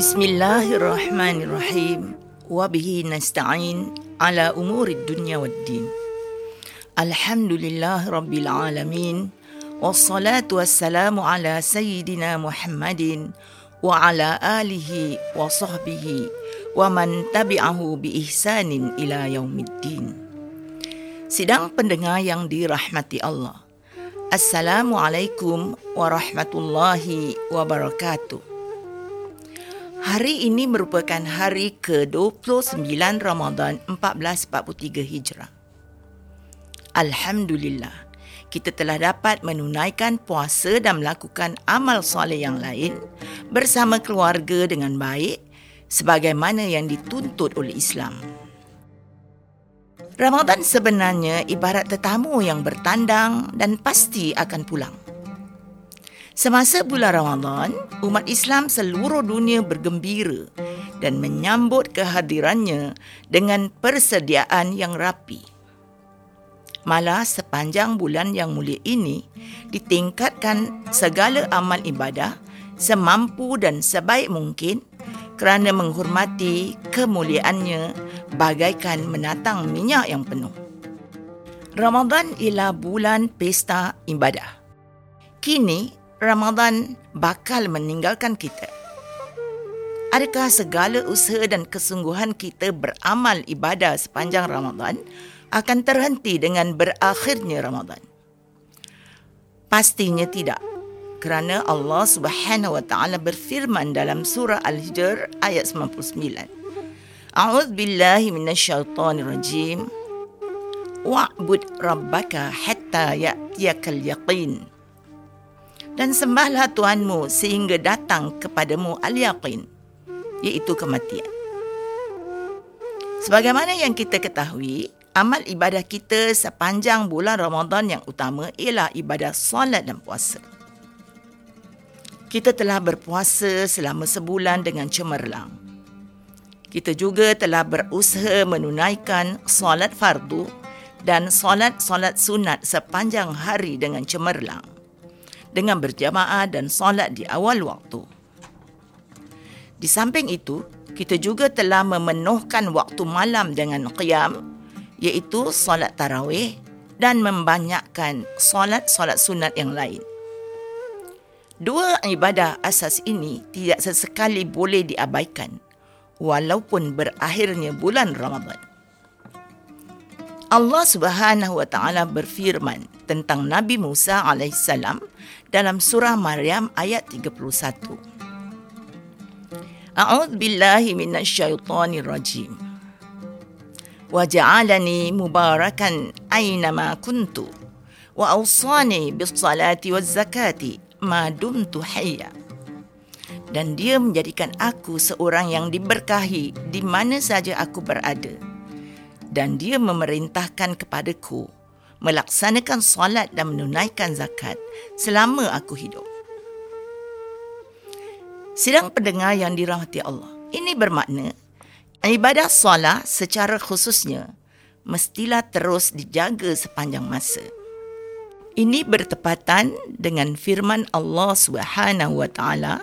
Bismillahirrahmanirrahim. Wabihi nasta'in ala umuri dunya wad din. Alhamdulillah rabbil alamin. Wassalatu wassalamu ala sayyidina Muhammadin wa ala alihi wa sahbihi wa man tabi'ahu bi ihsanin ila yaumiddin. Sidang pendengar yang dirahmati Allah. Assalamualaikum warahmatullahi wabarakatuh. Hari ini merupakan hari ke-29 Ramadan 1443 Hijrah. Alhamdulillah kita telah dapat menunaikan puasa dan melakukan amal soleh yang lain bersama keluarga dengan baik sebagaimana yang dituntut oleh Islam. Ramadan sebenarnya ibarat tetamu yang bertandang dan pasti akan pulang. Semasa bulan Ramadan, umat Islam seluruh dunia bergembira dan menyambut kehadirannya dengan persediaan yang rapi. Malah sepanjang bulan yang mulia ini ditingkatkan segala amal ibadah semampu dan sebaik mungkin kerana menghormati kemuliaannya bagaikan menatang minyak yang penuh. Ramadan ialah bulan pesta ibadah. Kini Ramadan bakal meninggalkan kita. Adakah segala usaha dan kesungguhan kita beramal ibadah sepanjang Ramadan akan terhenti dengan berakhirnya Ramadan? Pastinya tidak. Kerana Allah Subhanahu wa taala berfirman dalam surah Al-Hijr ayat 99. A'udzu billahi minasyaitonir rajim. Wa'bud rabbaka hatta ya'tiyakal yaqin. Dan sembahlah Tuhanmu sehingga datang kepadamu al-yaqin, iaitu kematian. Sebagaimana yang kita ketahui, amal ibadah kita sepanjang bulan Ramadan yang utama ialah ibadah solat dan puasa. Kita telah berpuasa selama sebulan dengan cemerlang. Kita juga telah berusaha menunaikan solat fardu dan solat-solat sunat sepanjang hari dengan cemerlang dengan berjamaah dan solat di awal waktu. Di samping itu, kita juga telah memenuhkan waktu malam dengan qiyam iaitu solat tarawih dan membanyakkan solat-solat sunat yang lain. Dua ibadah asas ini tidak sesekali boleh diabaikan walaupun berakhirnya bulan Ramadan. Allah Subhanahu wa taala berfirman tentang Nabi Musa alaihissalam dalam surah Maryam ayat 31. A'udzu billahi minasyaitonir rajim waja'alani mubarakan aynama kuntu wa awsani bis salati waz zakati ma dumtu hayya. Dan dia menjadikan aku seorang yang diberkahi di mana saja aku berada. Dan dia memerintahkan kepadaku melaksanakan solat dan menunaikan zakat selama aku hidup Sidang pendengar yang dirahmati Allah. Ini bermakna Ibadah solat secara khususnya mestilah terus dijaga sepanjang masa. Ini bertepatan dengan firman Allah Subhanahu wa taala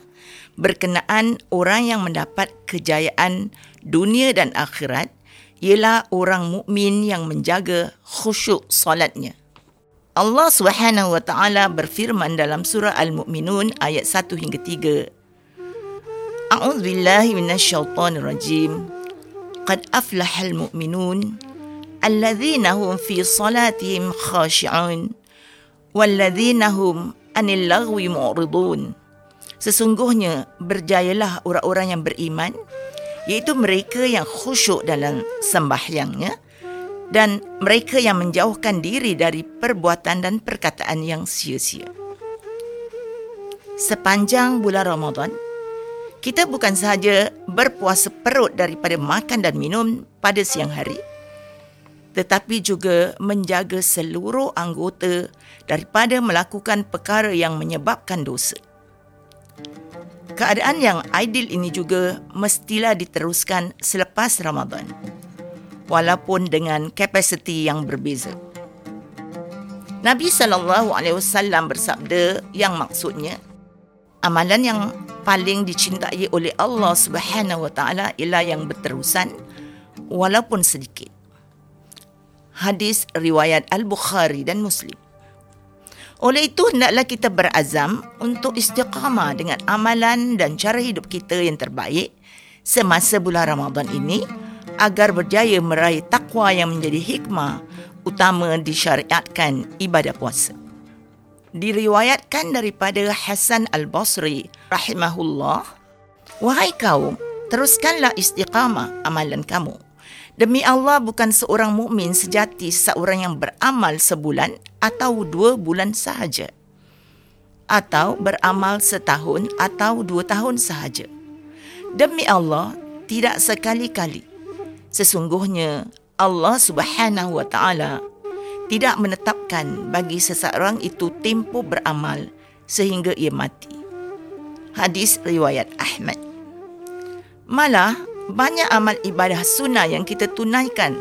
berkenaan orang yang mendapat kejayaan dunia dan akhirat ialah orang mukmin yang menjaga khusyuk solatnya. Allah Subhanahu wa taala berfirman dalam surah Al-Mu'minun ayat 1 hingga 3. A'udzu billahi minasyaitonir rajim. Qad aflahal mu'minun alladzina hum fi salatihim khashi'un walladzina hum 'anil laghwi mu'ridun. Sesungguhnya berjayalah orang-orang yang beriman iaitu mereka yang khusyuk dalam sembahyangnya dan mereka yang menjauhkan diri dari perbuatan dan perkataan yang sia-sia. Sepanjang bulan Ramadan, kita bukan sahaja berpuasa perut daripada makan dan minum pada siang hari tetapi juga menjaga seluruh anggota daripada melakukan perkara yang menyebabkan dosa. Keadaan yang ideal ini juga mestilah diteruskan selepas Ramadan walaupun dengan kapasiti yang berbeza. Nabi sallallahu alaihi wasallam bersabda yang maksudnya amalan yang paling dicintai oleh Allah Subhanahu Wa Taala ialah yang berterusan walaupun sedikit. Hadis riwayat Al-Bukhari dan Muslim. Oleh itu, hendaklah kita berazam untuk istiqamah dengan amalan dan cara hidup kita yang terbaik semasa bulan Ramadan ini agar berjaya meraih takwa yang menjadi hikmah utama disyariatkan ibadah puasa. Diriwayatkan daripada Hasan Al-Basri rahimahullah, Wahai kaum, teruskanlah istiqamah amalan kamu. Demi Allah bukan seorang mukmin sejati seorang yang beramal sebulan atau dua bulan sahaja. Atau beramal setahun atau dua tahun sahaja. Demi Allah, tidak sekali-kali. Sesungguhnya Allah subhanahu wa ta'ala tidak menetapkan bagi seseorang itu tempoh beramal sehingga ia mati. Hadis riwayat Ahmad. Malah banyak amal ibadah sunnah yang kita tunaikan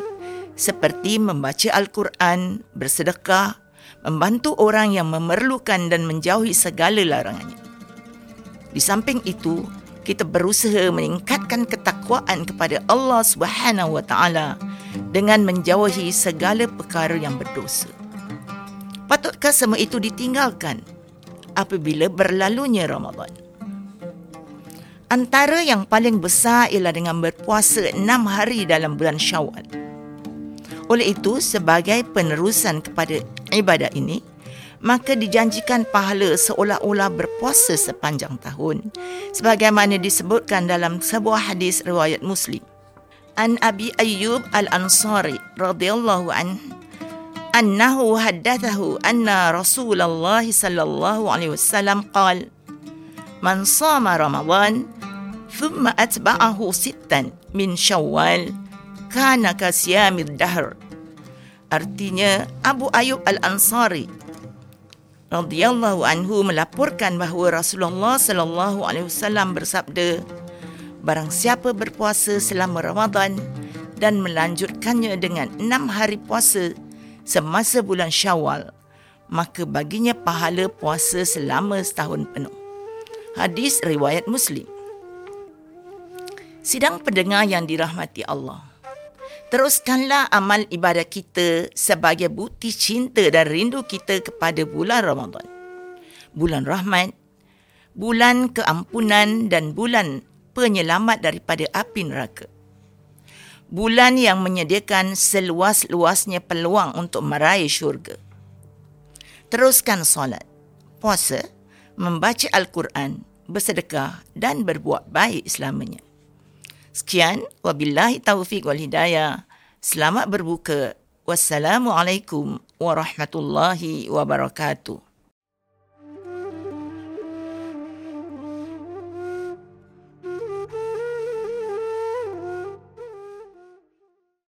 seperti membaca Al-Quran, bersedekah, membantu orang yang memerlukan dan menjauhi segala larangannya. Di samping itu, kita berusaha meningkatkan ketakwaan kepada Allah Subhanahu wa taala dengan menjauhi segala perkara yang berdosa. Patutkah semua itu ditinggalkan apabila berlalunya Ramadan? Antara yang paling besar ialah dengan berpuasa enam hari dalam bulan Syawal. Oleh itu, sebagai penerusan kepada ibadat ini, maka dijanjikan pahala seolah-olah berpuasa sepanjang tahun. Sebagaimana disebutkan dalam sebuah hadis riwayat Muslim. An Abi Ayyub Al-Ansari radhiyallahu an annahu haddathahu anna Rasulullah sallallahu alaihi wasallam qala Man sama Ramadan thumma atba'ahu sittan min Syawal kana kasiyamid dahr Artinya Abu Ayub Al-Ansari radhiyallahu anhu melaporkan bahawa Rasulullah sallallahu alaihi wasallam bersabda barang siapa berpuasa selama Ramadan dan melanjutkannya dengan enam hari puasa semasa bulan Syawal maka baginya pahala puasa selama setahun penuh. Hadis riwayat Muslim. Sidang pendengar yang dirahmati Allah. Teruskanlah amal ibadah kita sebagai bukti cinta dan rindu kita kepada bulan Ramadan. Bulan rahmat, bulan keampunan dan bulan penyelamat daripada api neraka. Bulan yang menyediakan seluas-luasnya peluang untuk meraih syurga. Teruskan solat, puasa, membaca Al-Quran, bersedekah dan berbuat baik selamanya. Sekian, wabillahi taufiq wal hidayah. Selamat berbuka. Wassalamualaikum warahmatullahi wabarakatuh.